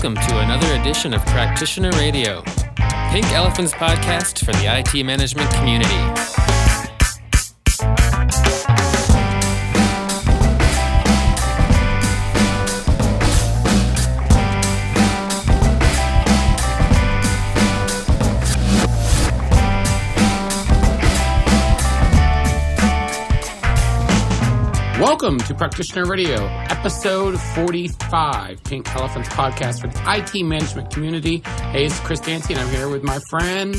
welcome to another edition of Practitioner Radio, Pink Elephant's podcast for the IT management community. Welcome to Practitioner Radio, episode 45, Pink Elephants podcast for the IT management community. Hey, it's Chris Dancy, and I'm here with my friend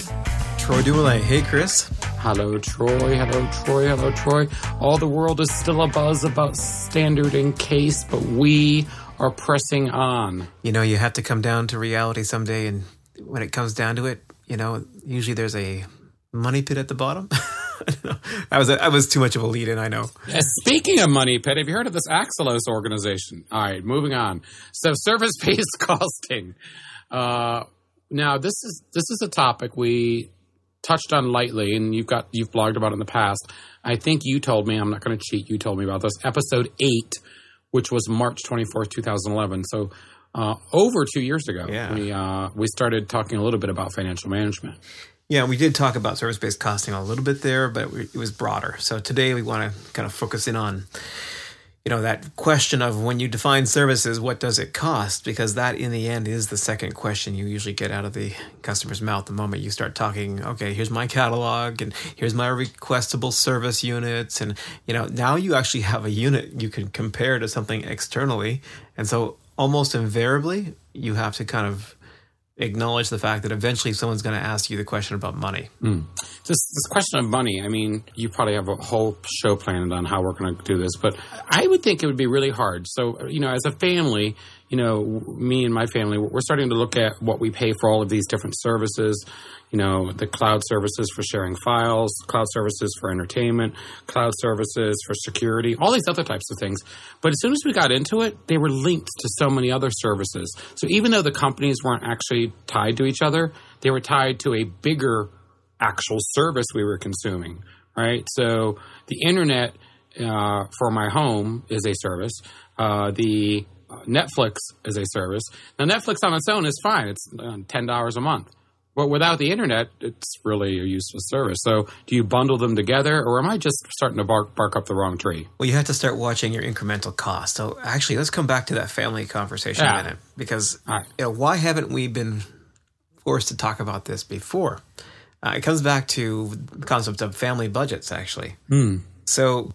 Troy Dumoulin. Hey, Chris. Hello, Troy. Hello, Troy. Hello, Troy. All the world is still abuzz about standard and case, but we are pressing on. You know, you have to come down to reality someday, and when it comes down to it, you know, usually there's a money pit at the bottom. I was I was too much of a lead in. I know. Speaking of money pit, have you heard of this Axelos organization? All right, moving on. So service based costing. Uh, now this is this is a topic we touched on lightly, and you've got you've blogged about it in the past. I think you told me. I'm not going to cheat. You told me about this episode eight, which was March 24th, 2011. So. Uh, over two years ago, Yeah. we uh, we started talking a little bit about financial management. Yeah, we did talk about service based costing a little bit there, but it was broader. So today we want to kind of focus in on, you know, that question of when you define services, what does it cost? Because that, in the end, is the second question you usually get out of the customer's mouth the moment you start talking. Okay, here's my catalog, and here's my requestable service units, and you know, now you actually have a unit you can compare to something externally, and so almost invariably you have to kind of acknowledge the fact that eventually someone's going to ask you the question about money. Hmm. this this question of money. I mean, you probably have a whole show planned on how we're going to do this, but I would think it would be really hard. So, you know, as a family, you know, me and my family, we're starting to look at what we pay for all of these different services. You know, the cloud services for sharing files, cloud services for entertainment, cloud services for security, all these other types of things. But as soon as we got into it, they were linked to so many other services. So even though the companies weren't actually tied to each other, they were tied to a bigger actual service we were consuming, right? So the internet uh, for my home is a service. Uh, the Netflix is a service. Now, Netflix on its own is fine. It's uh, ten dollars a month. But without the internet, it's really a useless service. So, do you bundle them together, or am I just starting to bark, bark up the wrong tree? Well, you have to start watching your incremental cost. So, actually, let's come back to that family conversation Yeah. a minute because right. you know, why haven't we been forced to talk about this before? Uh, it comes back to the concept of family budgets, actually. So,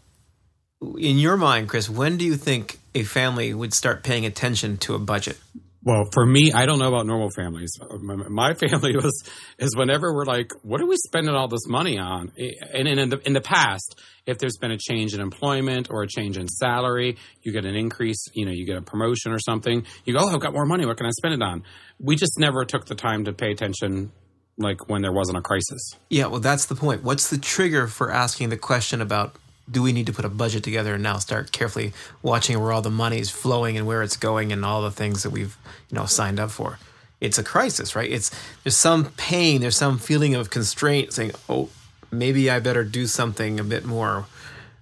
in your mind, Chris, when do you think a family would start paying attention to a budget? Well, for me, I don't know about normal families. My, family was is whenever we're like, "What are we spending all this money on?" And in the in the past, if there's been a change in employment or a change in salary, you get an increase. You know, you get a promotion or something. You go, "Oh, I've got more money. What can I spend it on?" We just never took the time to pay attention, like when there wasn't a crisis. Yeah, well, that's the point. What's the trigger for asking the question about do we need to put a budget together and now start carefully watching where all the money is flowing and where it's going and all the things that we've you know signed up for? It's a crisis, right? It's there's some pain, there's some feeling of constraint, saying, "Oh, maybe I better do something a bit more,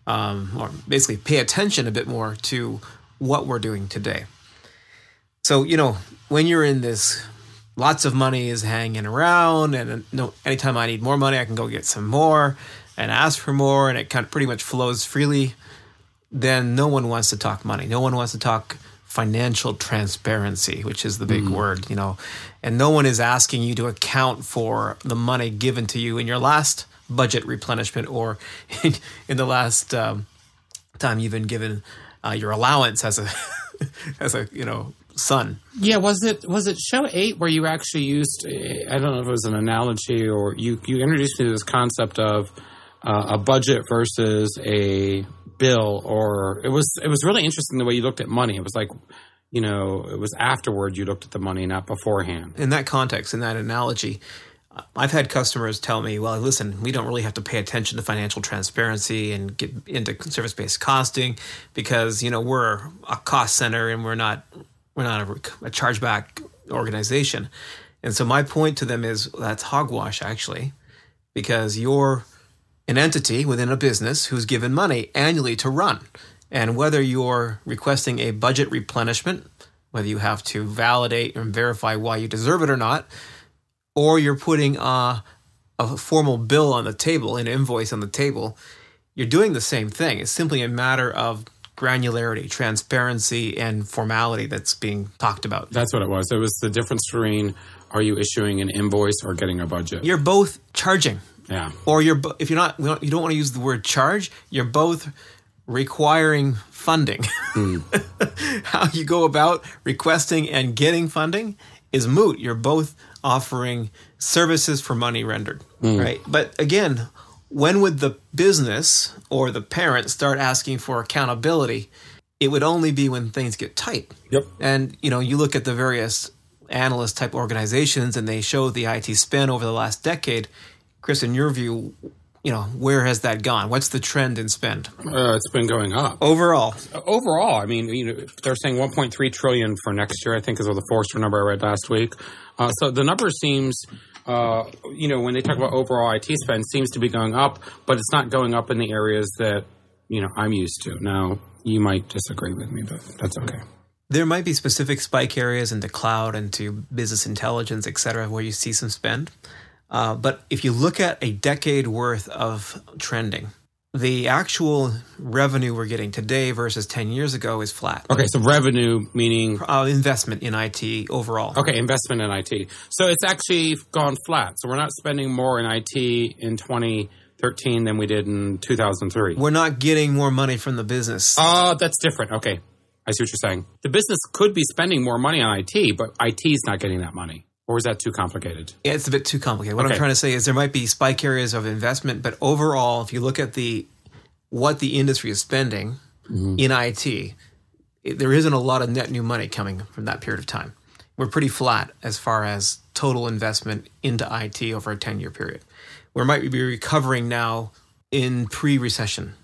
um, or basically pay attention a bit more to what we're doing today." So you know when you're in this lots of money is hanging around and no anytime i need more money i can go get some more and ask for more and it kind of pretty much flows freely then no one wants to talk money. No one wants to talk financial transparency which is the big word you know. And no one is asking you to account for the money given to you in your last budget replenishment or in, in the last um, time you've been given uh, your allowance as a as a you know son. Yeah, was it was it show eight where you actually used I don't know if it was an analogy or you you introduced me to this concept of uh, a budget versus a bill or it was it was really interesting the way you looked at money. It was like you know it was afterward you looked at the money not beforehand. in that context, in that analogy, I've had customers tell me, well, listen, we don't really have to pay attention to financial transparency and get into service based costing because, you know, we're a cost center and we're not we're not a, a chargeback organization. And so my point to them is that's hogwash actually, because you're an entity within a business who's given money annually to run. And whether you're requesting a budget replenishment whether you have to validate and verify why you deserve it or not, or you're putting a, a formal bill on the table, an invoice on the table, you're doing the same thing. It's simply a matter of granularity, transparency, and formality that's being talked about. That's what it was. It was the difference between are you issuing an invoice or getting a budget? You're both charging. Yeah. Or you're if you're not you don't want to use the word charge, you're both requiring funding. Hmm. How you go about requesting and getting funding is moot. You're both offering services for money rendered, hmm. right? But again, when would the business or the parent start asking for accountability? It would only be when things get tight. Yep. And you know, you look at the various analyst type organizations and they show the IT spend over the last decade. Chris, in your view, you know, where has that gone? What's the trend in spend Uh, it's been going up. overall? Overall, I mean, you know, they're saying 1.3 trillion for next year. I think is what the Forrester number I read last week. Uh, so the number seems, uh, you know, when they talk about overall IT spend, seems to be going up, but it's not going up in the areas that you know I'm used to. Now, you might disagree with me, but that's okay. There might be specific spike areas into cloud, into business intelligence, et cetera, where you see some spend. Uh, but if you look at a decade worth of trending, the actual revenue we're getting today versus 10 years ago is flat. Okay, so revenue meaning Uh, investment in IT overall. okay investment in IT. So it's actually gone flat. So we're not spending more in IT in 2013 than we did in 2003. We're not getting more money from the business. Oh, that's different. Okay. I see what you're saying. The business could be spending more money on IT, but IT's not getting that money. Or is that too complicated? Yeah, it's a bit too complicated. What I'm trying to say is there might be spike areas of investment, but overall, if you look at the what the industry is spending in IT, it, there isn't a lot of net new money coming from that period of time. We're pretty flat as far as total investment into IT over a 10 year period. We might be recovering now in pre-recession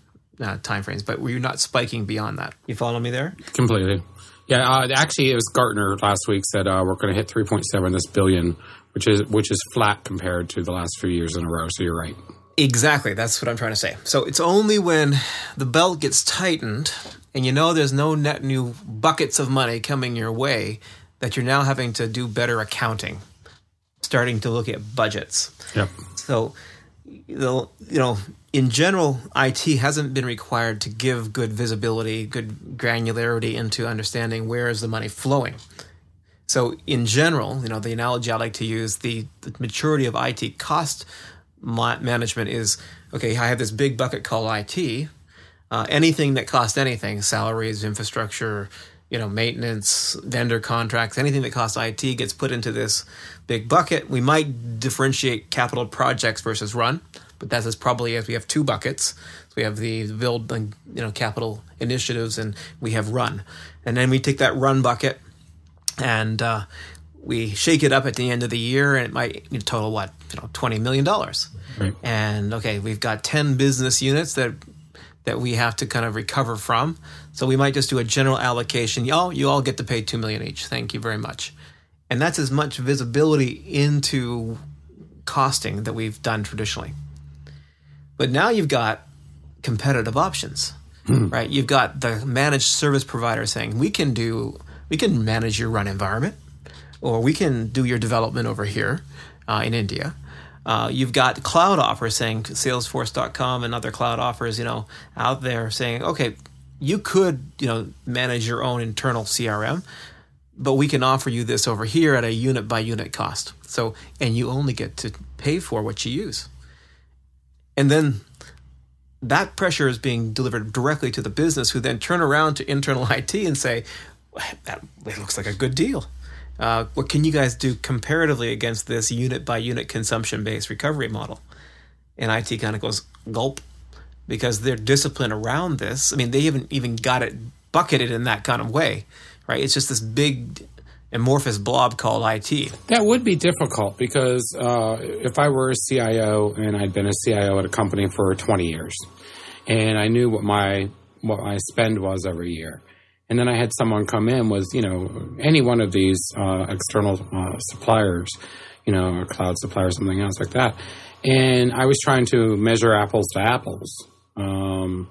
uh, timeframes, but we're not spiking beyond that. You follow me there? Completely. Yeah, uh, actually, it was Gartner last week said uh, we're going to hit 3.7 this billion, which is which is flat compared to the last few years in a row. So you're right. Exactly. That's what I'm trying to say. So it's only when the belt gets tightened and you know there's no net new buckets of money coming your way that you're now having to do better accounting, starting to look at budgets. Yep. So, the- you know, in general, IT hasn't been required to give good visibility, good granularity into understanding where is the money flowing. So, in general, you know, the analogy I like to use, the, the maturity of IT cost management is okay. I have this big bucket called IT. Uh, anything that costs anything, salaries, infrastructure, you know, maintenance, vendor contracts, anything that costs IT gets put into this big bucket. We might differentiate capital projects versus run, but that's as probably as we have two buckets. So we have the build, and, you know, capital initiatives, and we have run, and then we take that run bucket and uh, we shake it up at the end of the year, and it might total what you know twenty million dollars. Right. And okay, we've got ten business units that that we have to kind of recover from. So we might just do a general allocation. Y'all, you all get to pay two million each. Thank you very much. And that's as much visibility into costing that we've done traditionally. But now you've got competitive options, right? You've got the managed service provider saying we can do we can manage your run environment, or we can do your development over here uh, in India. Uh, you've got cloud offers saying Salesforce.com and other cloud offers, you know, out there saying, okay, you could, you know, manage your own internal CRM, but we can offer you this over here at a unit by unit cost. So, and you only get to pay for what you use. And then that pressure is being delivered directly to the business, who then turn around to internal IT and say, that looks like a good deal. Uh, what can you guys do comparatively against this unit by unit consumption based recovery model? And IT kind of goes gulp because their discipline around this. I mean, they haven't even got it bucketed in that kind of way, right? It's just this big amorphous blob called IT. That would be difficult because uh, if I were a CIO and I'd been a CIO at a company for 20 years, and I knew what my what my spend was every year, and then I had someone come in was you know any one of these uh, external uh, suppliers, you know, a cloud supplier, something else like that, and I was trying to measure apples to apples. Um,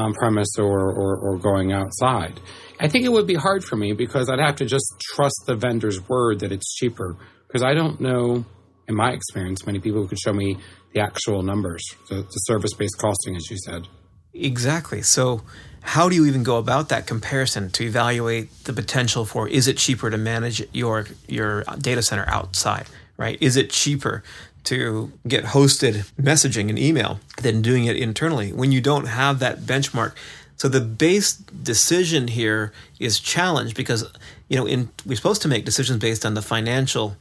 on premise or, or, or going outside. I think it would be hard for me because I'd have to just trust the vendor's word that it's cheaper because I don't know, in my experience, many people who could show me the actual numbers, the, the service based costing, as you said. Exactly. So, how do you even go about that comparison to evaluate the potential for is it cheaper to manage your your data center outside, right? Is it cheaper to get hosted messaging and email than doing it internally when you don't have that benchmark? So the base decision here is challenged because you know in we're supposed to make decisions based on the financial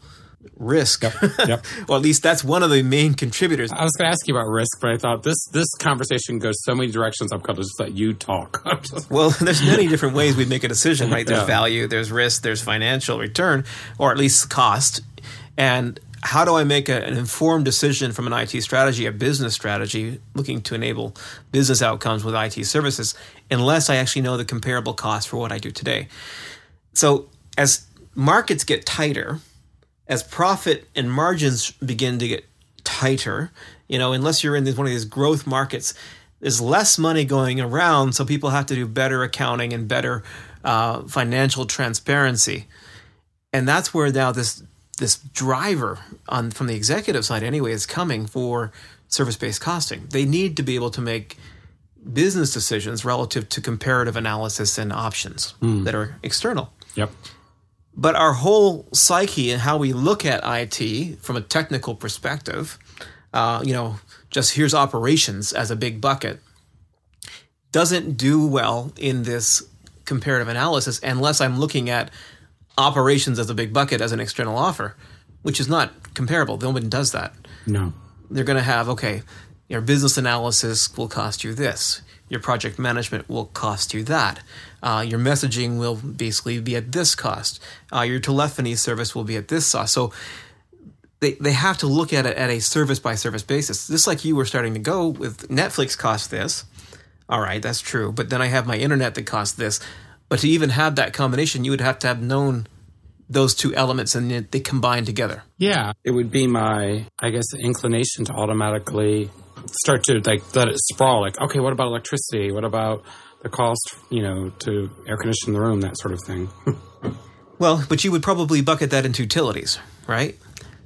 risk. Yep. yep. well, at least that's one of the main contributors. I was going to ask you about risk, but I thought this this conversation goes so many directions. I'm going to just let you talk. well, there's many different ways we make a decision, right? There's yeah. value, there's risk, there's financial return, or at least cost, and how do I make a, an informed decision from an IT strategy, a business strategy, looking to enable business outcomes with IT services, unless I actually know the comparable cost for what I do today? So, as markets get tighter, as profit and margins begin to get tighter, you know, unless you're in one of these growth markets, there's less money going around, so people have to do better accounting and better uh, financial transparency, and that's where now this this driver on from the executive side anyway is coming for service based costing. They need to be able to make business decisions relative to comparative analysis and options mm. that are external. Yep. But our whole psyche and how we look at IT from a technical perspective, uh, you know, just here's operations as a big bucket, doesn't do well in this comparative analysis unless I'm looking at operations as a big bucket as an external offer, which is not comparable. No one does that. No. They're going to have, okay, your business analysis will cost you this. Your project management will cost you that. Uh, your messaging will basically be at this cost. Uh, your telephony service will be at this cost. So they, they have to look at it at a service by service basis. Just like you were starting to go with Netflix costs this. All right, that's true. But then I have my internet that costs this. But to even have that combination, you would have to have known those two elements and they combine together. Yeah, it would be my, I guess, inclination to automatically start to like let it sprawl. Like, okay, what about electricity? What about the cost, you know, to air condition the room, that sort of thing. well, but you would probably bucket that into utilities, right?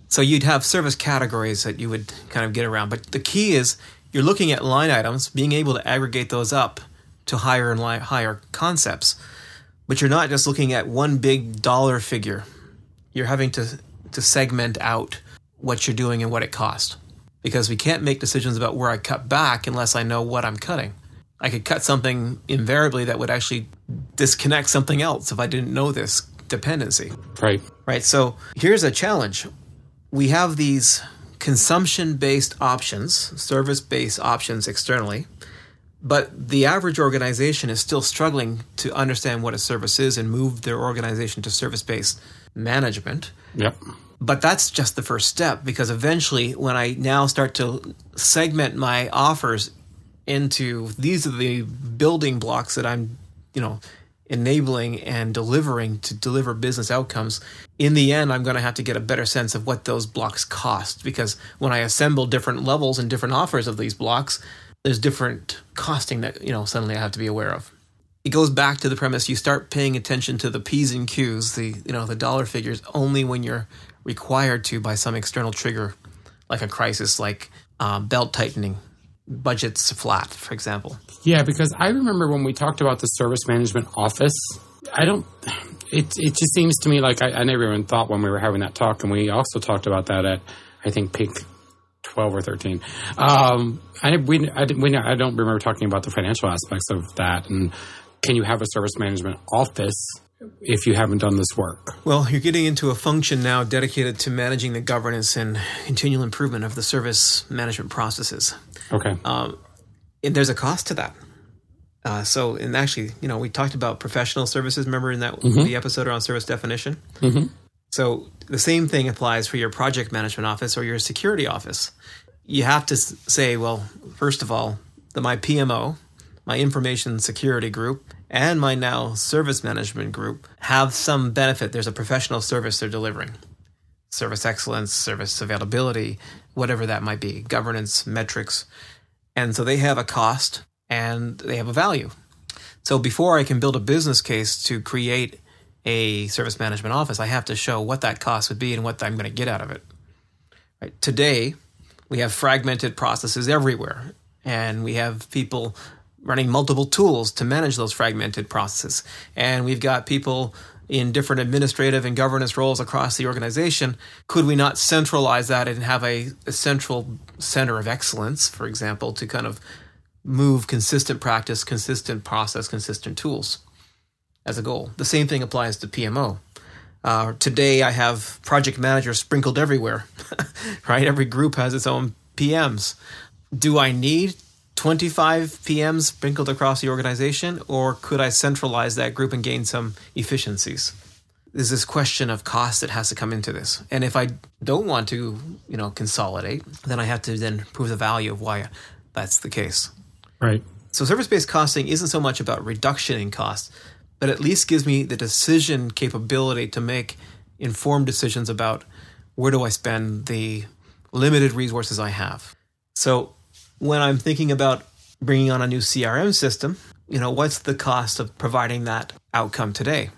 So you'd have service categories that you would kind of get around. But the key is you're looking at line items, being able to aggregate those up to higher and li- higher concepts. But you're not just looking at one big dollar figure. You're having to to segment out what you're doing and what it costs. Because we can't make decisions about where I cut back unless I know what I'm cutting. I could cut something invariably that would actually disconnect something else if I didn't know this dependency. Right. Right. So here's a challenge. We have these consumption based options, service based options externally, but the average organization is still struggling to understand what a service is and move their organization to service based management. Yep. But that's just the first step because eventually, when I now start to segment my offers into these are the building blocks that I'm, you know, enabling and delivering to deliver business outcomes. In the end, I'm going to have to get a better sense of what those blocks cost because when I assemble different levels and different offers of these blocks, there's different costing that, you know, suddenly I have to be aware of. It goes back to the premise you start paying attention to the P's and Q's, the you know, the dollar figures only when you're required to by some external trigger like a crisis like um, belt tightening budgets flat, for example. Yeah, because I remember when we talked about the service management office, I don't. It it just seems to me like I, I never even thought when we were having that talk, and we also talked about that at I think Pink twelve or thirteen. Um, I we I, we I don't remember talking about the financial aspects of that, and can you have a service management office if you haven't done this work. Well, you're getting into a function now dedicated to managing the governance and continual improvement of the service management processes. Okay. Um, and there's a cost to that. Uh, so, and actually, you know, we talked about professional services. Remember in that mm-hmm. the episode on service definition. Mm-hmm. So the same thing applies for your project management office or your security office. You have to say, well, first of all, the my PMO, my information security group, and my now service management group have some benefit. There's a professional service they're delivering service excellence, service availability, whatever that might be, governance, metrics. And so they have a cost and they have a value. So before I can build a business case to create a service management office, I have to show what that cost would be and what I'm going to get out of it. Right? Today, we have fragmented processes everywhere, and we have people running multiple tools to manage those fragmented processes. And we've got people in different administrative and governance roles across the organization. Could we not centralize that and have a, a central center of excellence, for example, to kind of move consistent practice, consistent process, consistent tools as a goal? The same thing applies to PMO. Uh, today, I have project managers sprinkled everywhere, right? Every group has its own PMs. Do I need 25 PMs sprinkled across the organization, or could I centralize that group and gain some efficiencies? There's this question of cost that has to come into this. And if I don't want to, you know, consolidate, then I have to then prove the value of why that's the case. Right. So service-based costing isn't so much about reduction in cost, but at least gives me the decision capability to make informed decisions about where do I spend the limited resources I have. So when I'm thinking about bringing on a new CRM system, you know, what's the cost of providing that outcome today?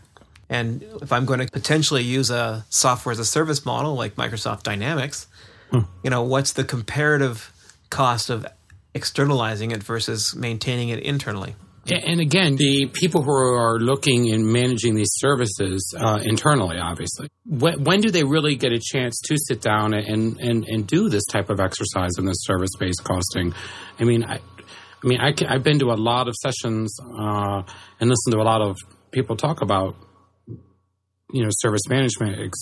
And if I'm going to potentially use a software as a service model like Microsoft Dynamics, hmm. you know, what's the comparative cost of externalizing it versus maintaining it internally? And again, the people who are looking and managing these services uh, internally, obviously, when, when, do they really get a chance to sit down and, and, and do this type of exercise in this service based costing? I mean, I, I mean, I, have been to a lot of sessions uh, and listened to a lot of people talk about you know service management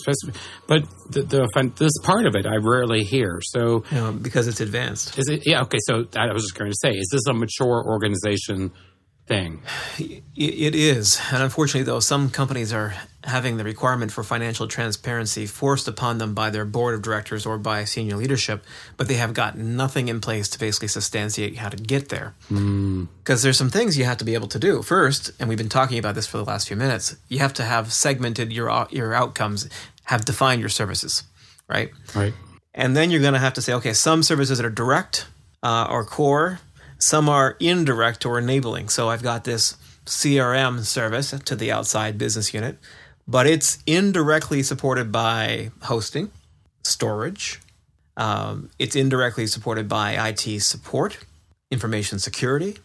but the, the, this part of it i rarely hear so you know, because it's advanced is it yeah okay so i was just going to say is this a mature organization thing. It is. And unfortunately, though, some companies are having the requirement for financial transparency forced upon them by their board of directors or by senior leadership, but they have got nothing in place to basically substantiate how to get there. Because mm. there's some things you have to be able to do. First, and we've been talking about this for the last few minutes, you have to have segmented your, your outcomes, have defined your services, right? Right. And then you're going to have to say, okay, some services that are direct uh, or core some are indirect or enabling. So I've got this CRM service to the outside business unit, but it's indirectly supported by hosting, storage. Um, it's indirectly supported by IT support, information security,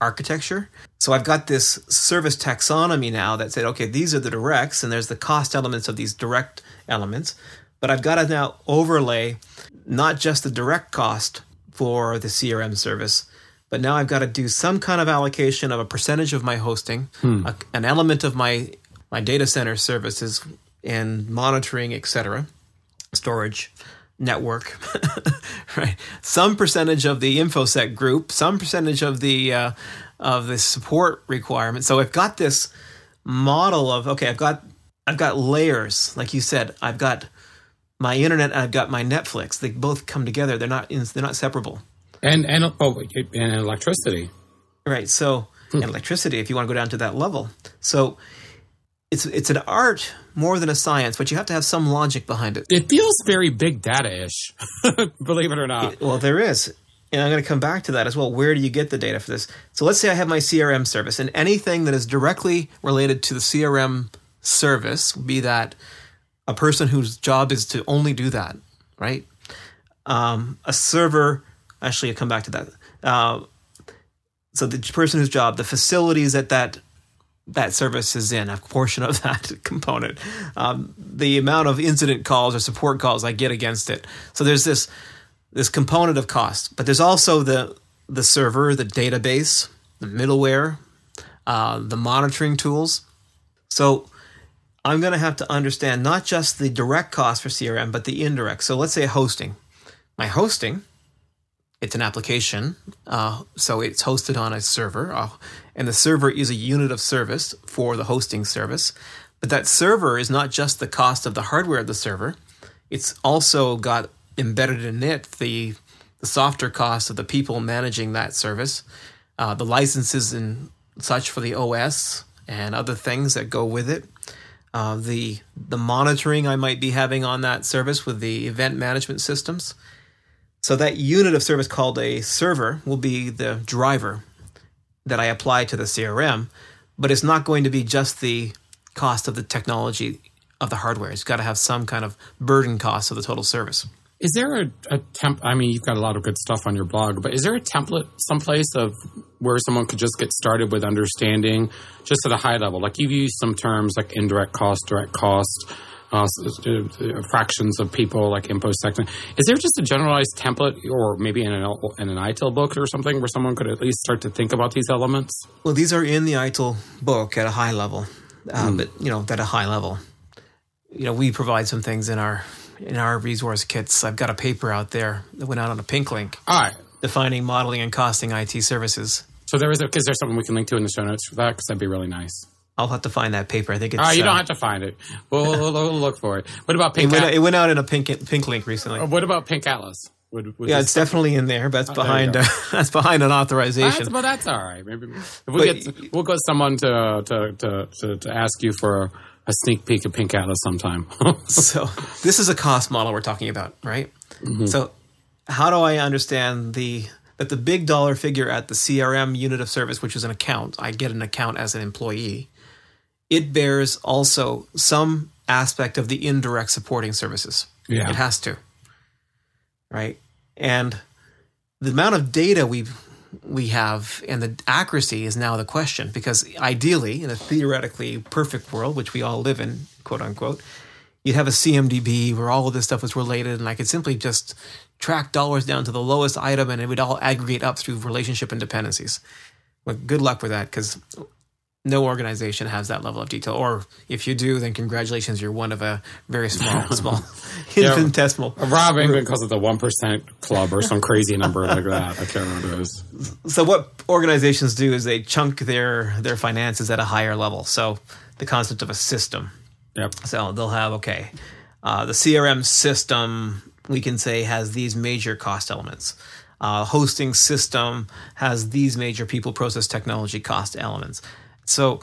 architecture. So I've got this service taxonomy now that said, okay, these are the directs, and there's the cost elements of these direct elements. But I've got to now overlay not just the direct cost for the CRM service, but now I've got to do some kind of allocation of a percentage of my hosting, hmm. a, an element of my my data center services and monitoring, etc., storage, network, right? Some percentage of the infosec group, some percentage of the uh, of the support requirement. So I've got this model of okay, I've got I've got layers, like you said. I've got my internet, and I've got my Netflix. They both come together. They're not they're not separable and and oh, and electricity. Right. So, hmm. and electricity, if you want to go down to that level. So, it's it's an art more than a science, but you have to have some logic behind it. It feels very big data ish, believe it or not. It, well, there is. And I'm going to come back to that as well. Where do you get the data for this? So let's say I have my CRM service, and anything that is directly related to the CRM service, be that a person whose job is to only do that, right? Um, a server Actually, I'll come back to that. Uh, so the person whose job, the facilities that that that service is in, a portion of that component, um, the amount of incident calls or support calls I get against it. So there's this this component of cost, but there's also the the server, the database, the middleware, uh, the monitoring tools. So I'm going to have to understand not just the direct cost for CRM, but the indirect. So let's say hosting. My hosting it's an application, uh, so it's hosted on a server, uh, and the server is a unit of service for the hosting service. But that server is not just the cost of the hardware of the server; it's also got embedded in it the the softer cost of the people managing that service, uh, the licenses and such for the OS and other things that go with it. Uh, the the monitoring I might be having on that service with the event management systems, so that unit of service called a server will be the driver. that I apply to the CRM, but it's not going to be just the cost of the technology of the hardware. It's got to have some kind of burden cost of the total service. Is there a, a temp? I mean, you've got a lot of good stuff on your blog, but is there a template someplace of where someone could just get started with understanding, just at a high level? Like you've used some terms like indirect cost, direct cost, uh, uh fractions of people, like impost section. Is there just a generalized template, or maybe in an in an ITIL book or something, where someone could at least start to think about these elements? Well, these are in the ITIL book at a high level, uh, mm. but you know, at a high level, you know, we provide some things in our in our resource kits. I've got a paper out there that went out on a pink link. All right. Defining modeling and costing IT services. So there is, a, is there something we can link to in the show notes for that? Because that'd be really nice. I'll have to find that paper. I think it's. Oh, you don't uh, have to find it. We'll, we'll, we'll, look for it. What about Pink? It went, it went out in a pink pink link recently. what about Pink Atlas? Would, would yeah, it's definitely in there, but that's oh, behind uh, that's behind an authorization. That's, but that's all right. Maybe we'll but, get we'll get someone to to, to to, to ask you for a sneak peek of Pink Atlas sometime. so this is a cost model we're talking about, right? Mm-hmm. So how do I understand the that the big dollar figure at the CRM unit of service, which is an account, I get an account as an employee, it bears also some aspect of the indirect supporting services. Yeah. It has to. Right? And the amount of data we we have and the accuracy is now the question because ideally in a theoretically perfect world which we all live in quote unquote you'd have a cmdb where all of this stuff was related and i could simply just track dollars down to the lowest item and it would all aggregate up through relationship and dependencies well good luck with that because no organization has that level of detail. Or if you do, then congratulations, you're one of a very small, small, yeah, infinitesimal. Rob England calls it the one percent club or some crazy number like that. I can't remember what it is. So what organizations do is they chunk their their finances at a higher level. So the concept of a system. Yep. So they'll have okay, uh, the CRM system we can say has these major cost elements. Uh, hosting system has these major people process technology cost elements so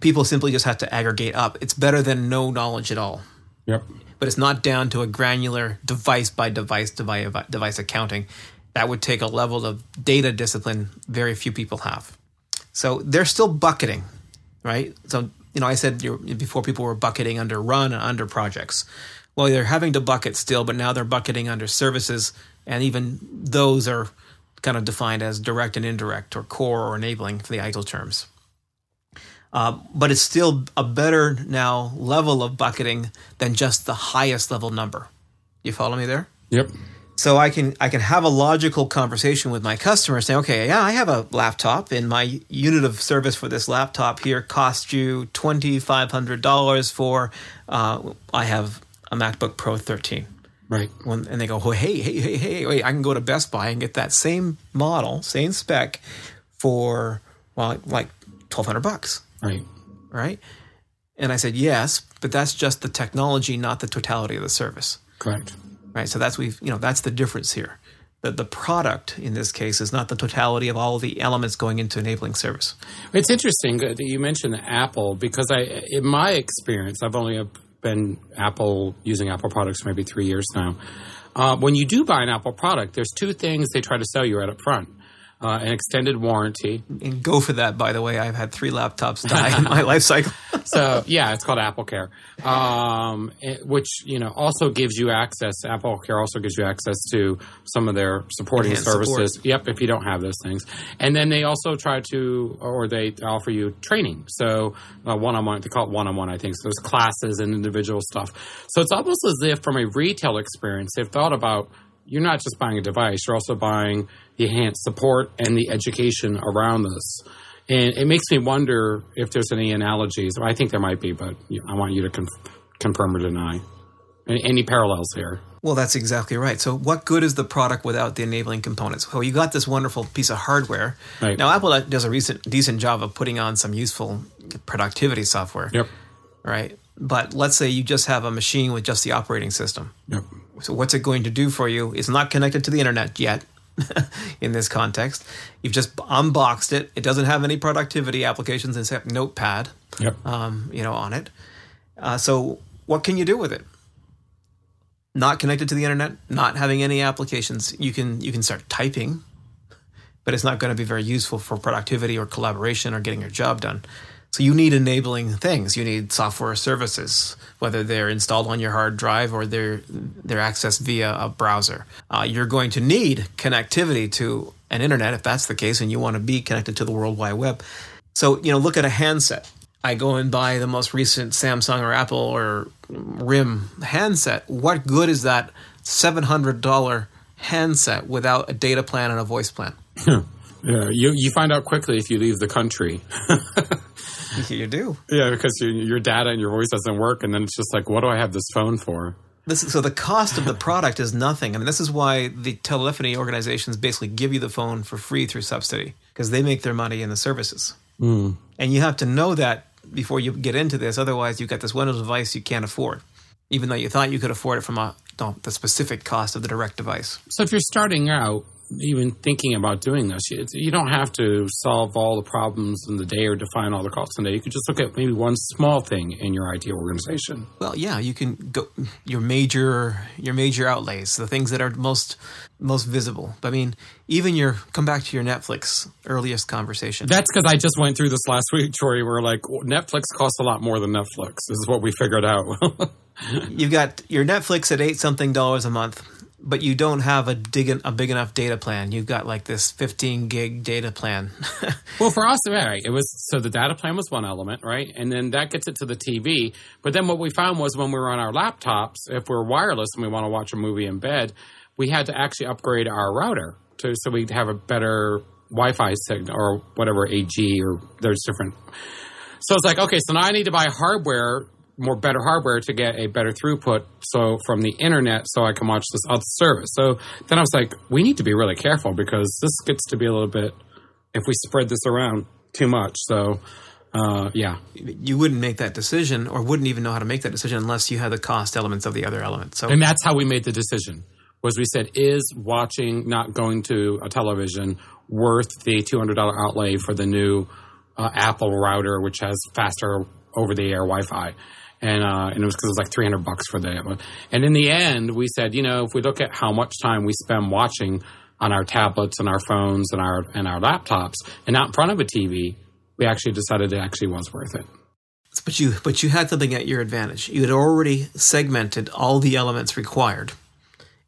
people simply just have to aggregate up. It's better than no knowledge at all. Yep. But it's not down to a granular device by device device, device accounting. That would take a level of data discipline very few people have. So they're still bucketing, right? So you know, I said before people were bucketing under run and under projects. Well, they're having to bucket still, but now they're bucketing under services, and even those are kind of defined as direct and indirect, or core or enabling for the ITIL terms. Uh, but it's still a better now level of bucketing than just the highest level number. You follow me there? Yep. So I can I can have a logical conversation with my customer saying, okay, yeah, I have a laptop, and my unit of service for this laptop here costs you twenty five hundred dollars for. Uh, I have a MacBook Pro thirteen. Right. When, and they go, oh, hey, hey, hey, hey, wait, I can go to Best Buy and get that same model, same spec, for well, like twelve hundred bucks. Right. Right. And I said, yes, but that's just the technology, not the totality of the service. Correct. Right. So that's we've you know that's the difference here. That the product in this case is not the totality of all the elements going into enabling service. It's interesting that you mentioned Apple because I, in my experience, I've only been Apple using Apple products for maybe three years now. Uh, when you do buy an Apple product, there's two things they try to sell you right up front uh, an extended warranty. And go for that, by the way. I've had three laptops die in my life cycle. so yeah, it's called Apple Care, um, it, which you know also gives you access. Apple Care also gives you access to some of their supporting Enhanced services. Support. Yep, if you don't have those things, and then they also try to, or they offer you training. So one on one, they call it one on one. I think so. There's classes and individual stuff. So it's almost as if from a retail experience, they've thought about you're not just buying a device, you're also buying the enhanced support and the education around this. And it makes me wonder if there's any analogies. I think there might be, but I want you to conf- confirm or deny. Any, parallels here? Well, that's exactly right. So, what good is the product without the enabling components? Well, you got this wonderful piece of hardware. Right. Now, Apple does a recent, decent job of putting on some useful productivity software. Yep. Right. But let's say you just have a machine with just the operating system. Yep. So, what's it going to do for you? It's not connected to the internet yet. in this context. You've just unboxed it. It doesn't have any productivity applications except Notepad, yep. um, you know, on it. Uh, so what can you do with it? Not connected to the internet, not having any applications. You can you can start typing, but it's not going to be very useful for productivity or collaboration or getting your job done. So you need enabling things. You need software services, whether they're installed on your hard drive or they're they're accessed via a browser. Uh, you're going to need connectivity to an internet if that's the case, and you want to be connected to the World Wide Web. So you know, look at a handset. I go and buy the most recent Samsung or Apple or RIM handset. What good is that seven hundred dollar handset without a data plan and a voice plan? Yeah, you you find out quickly if you leave the country. you do. Yeah, because your your data and your voice doesn't work, and then it's just like, what do I have this phone for? This is, so the cost of the product is nothing. I mean, this is why the telephony organizations basically give you the phone for free through subsidy because they make their money in the services. Mm. And you have to know that before you get into this. Otherwise, you've got this Windows device you can't afford, even though you thought you could afford it from a, no, the specific cost of the direct device. So if you're starting out, even thinking about doing this. You, you don't have to solve all the problems in the day or define all the costs in the day. You could just look at maybe one small thing in your IT organization. Well, yeah, you can go your major your major outlays, the things that are most most visible. I mean, even your come back to your Netflix earliest conversation. That's because I just went through this last week, Troy. We're like, Netflix costs a lot more than Netflix. This is what we figured out. You've got your Netflix at eight something dollars a month but you don't have a dig a big enough data plan. You've got like this 15 gig data plan. well, for us, right, it was so the data plan was one element, right, and then that gets it to the TV. But then what we found was when we were on our laptops, if we're wireless and we want to watch a movie in bed, we had to actually upgrade our router to so we'd have a better Wi-Fi signal or whatever AG or there's different. So it's like okay, so now I need to buy hardware more better hardware to get a better throughput so from the internet so I can watch this other service. So then I was like, we need to be really careful because this gets to be a little bit if we spread this around too much. So uh, yeah. You wouldn't make that decision or wouldn't even know how to make that decision unless you had the cost elements of the other elements. So And that's how we made the decision. Was we said, is watching, not going to a television, worth the $200 outlay for the new uh, Apple router, which has faster over the air Wi Fi? And uh, and it was because it was like 300 bucks for that. And in the end, we said, you know, if we look at how much time we spend watching on our tablets and our phones and our and our laptops, and not in front of a TV, we actually decided it actually was worth it. But you but you had something at your advantage. You had already segmented all the elements required,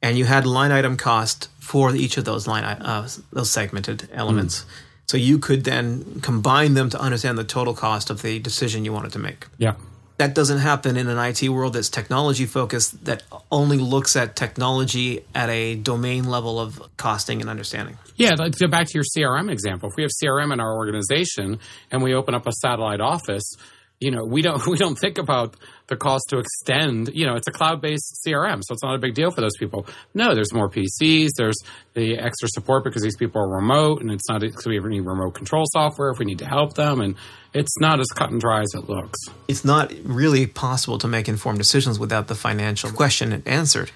and you had line item cost for each of those line uh, those segmented elements. Mm. So you could then combine them to understand the total cost of the decision you wanted to make. Yeah that doesn't happen in an IT world that's technology focused that only looks at technology at a domain level of costing and understanding. Yeah, let's go back to your CRM example. If we have CRM in our organization and we open up a satellite office, you know, we don't we don't think about the cost to extend. You know, it's a cloud based CRM, so it's not a big deal for those people. No, there's more PCs. There's the extra support because these people are remote, and it's not because we need remote control software if we need to help them, and it's not as cut and dry as it looks. It's not really possible to make informed decisions without the financial question answered.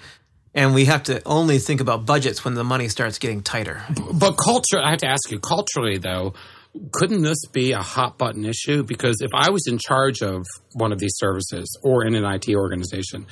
And we have to only think about budgets when the money starts getting tighter. But culture, I have to ask you, culturally though, couldn't this be a hot button issue? Because if I was in charge of one of these services or in an IT organization,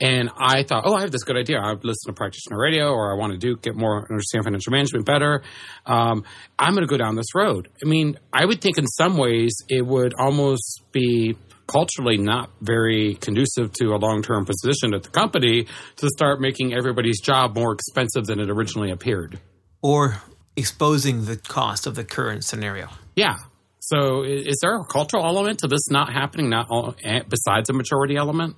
and I thought, oh, I have this good idea, I listen to practitioner radio, or I want to do get more understand financial management better, um, I'm going to go down this road. I mean, I would think in some ways it would almost be culturally not very conducive to a long term position at the company to start making everybody's job more expensive than it originally appeared. Or exposing the cost of the current scenario. Yeah. So, is there a cultural element to this not happening? Not all, eh, besides a maturity element.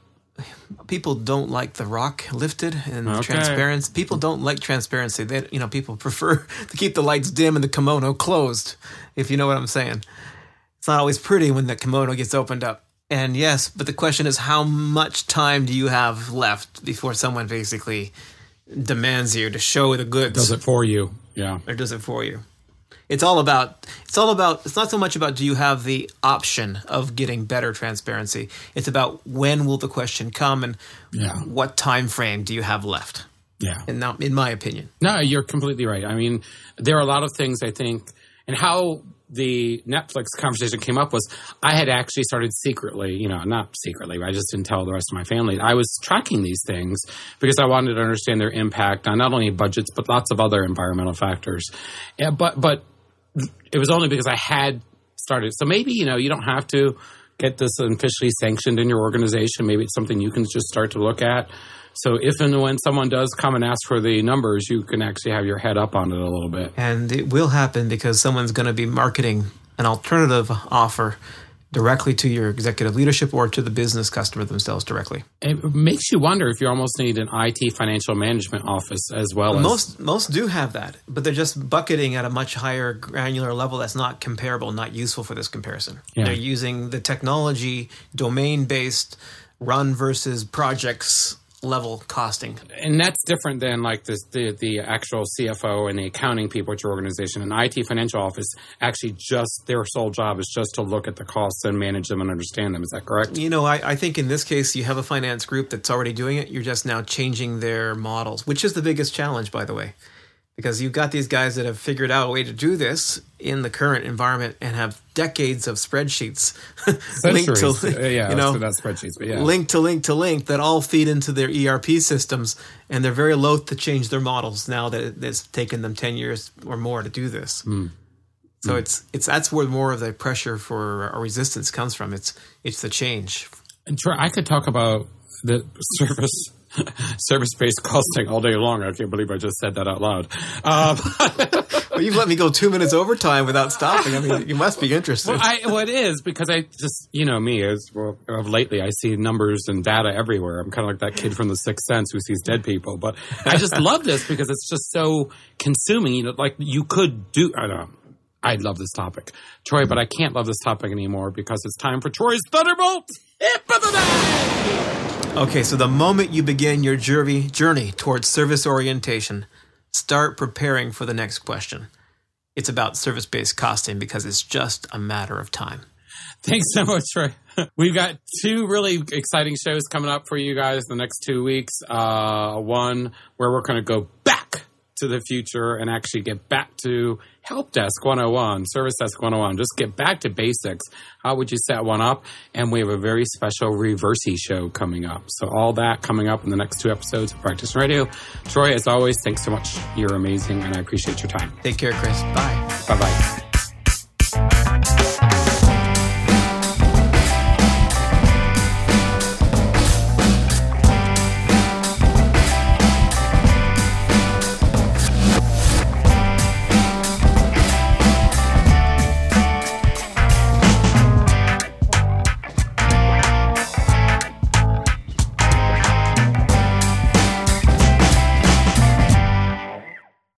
People don't like the rock lifted and okay. transparency. People don't like transparency. They, you know, people prefer to keep the lights dim and the kimono closed. If you know what I'm saying, it's not always pretty when the kimono gets opened up. And yes, but the question is, how much time do you have left before someone basically demands you to show the goods? Does it for you? Yeah. Or does it for you? It's all about it's all about it's not so much about do you have the option of getting better transparency. It's about when will the question come and yeah. what time frame do you have left? Yeah. And now in my opinion. No, you're completely right. I mean, there are a lot of things I think and how the Netflix conversation came up was I had actually started secretly, you know, not secretly, I just didn't tell the rest of my family. I was tracking these things because I wanted to understand their impact on not only budgets but lots of other environmental factors. Yeah, but but it was only because I had started. So maybe you know you don't have to get this officially sanctioned in your organization. Maybe it's something you can just start to look at. So if and when someone does come and ask for the numbers, you can actually have your head up on it a little bit. And it will happen because someone's going to be marketing an alternative offer directly to your executive leadership or to the business customer themselves directly. It makes you wonder if you almost need an IT financial management office as well. As most most do have that, but they're just bucketing at a much higher granular level that's not comparable, not useful for this comparison. Yeah. They're using the technology domain based run versus projects level costing. And that's different than like the, the, the actual CFO and the accounting people at your organization. An IT financial office actually just their sole job is just to look at the costs and manage them and understand them. Is that correct? You know, I, I think in this case you have a finance group that's already doing it. You're just now changing their models, which is the biggest challenge, by the way because you've got these guys that have figured out a way to do this in the current environment and have decades of spreadsheets linked to yeah, you know not spreadsheets but yeah. link to link to link that all feed into their ERP systems and they're very loath to change their models now that it's taken them 10 years or more to do this. Mm. so mm. it's it's that's where more of the pressure for resistance comes from. It's it's the change. And Troy, I could talk about the service service based costing all day long. I can't believe I just said that out loud. Um, well, you've let me go two minutes overtime without stopping. I mean, you must be interested. Well, I, well it is because I just, you know, me as well, lately, I see numbers and data everywhere. I'm kind of like that kid from The Sixth Sense who sees dead people. But I just love this because it's just so consuming. You know, like you could do. I don't know. I love this topic, Troy, but I can't love this topic anymore because it's time for Troy's Thunderbolt Tip of the Day. Okay, so the moment you begin your journey journey towards service orientation, start preparing for the next question. It's about service based costing because it's just a matter of time. Thanks so much, Troy. We've got two really exciting shows coming up for you guys the next two weeks. Uh, one where we're going to go back to the future and actually get back to help desk 101, service desk 101. Just get back to basics. How would you set one up? And we have a very special reversey show coming up. So all that coming up in the next two episodes of Practitioner Radio. Troy, as always, thanks so much. You're amazing and I appreciate your time. Take care, Chris. Bye. Bye bye.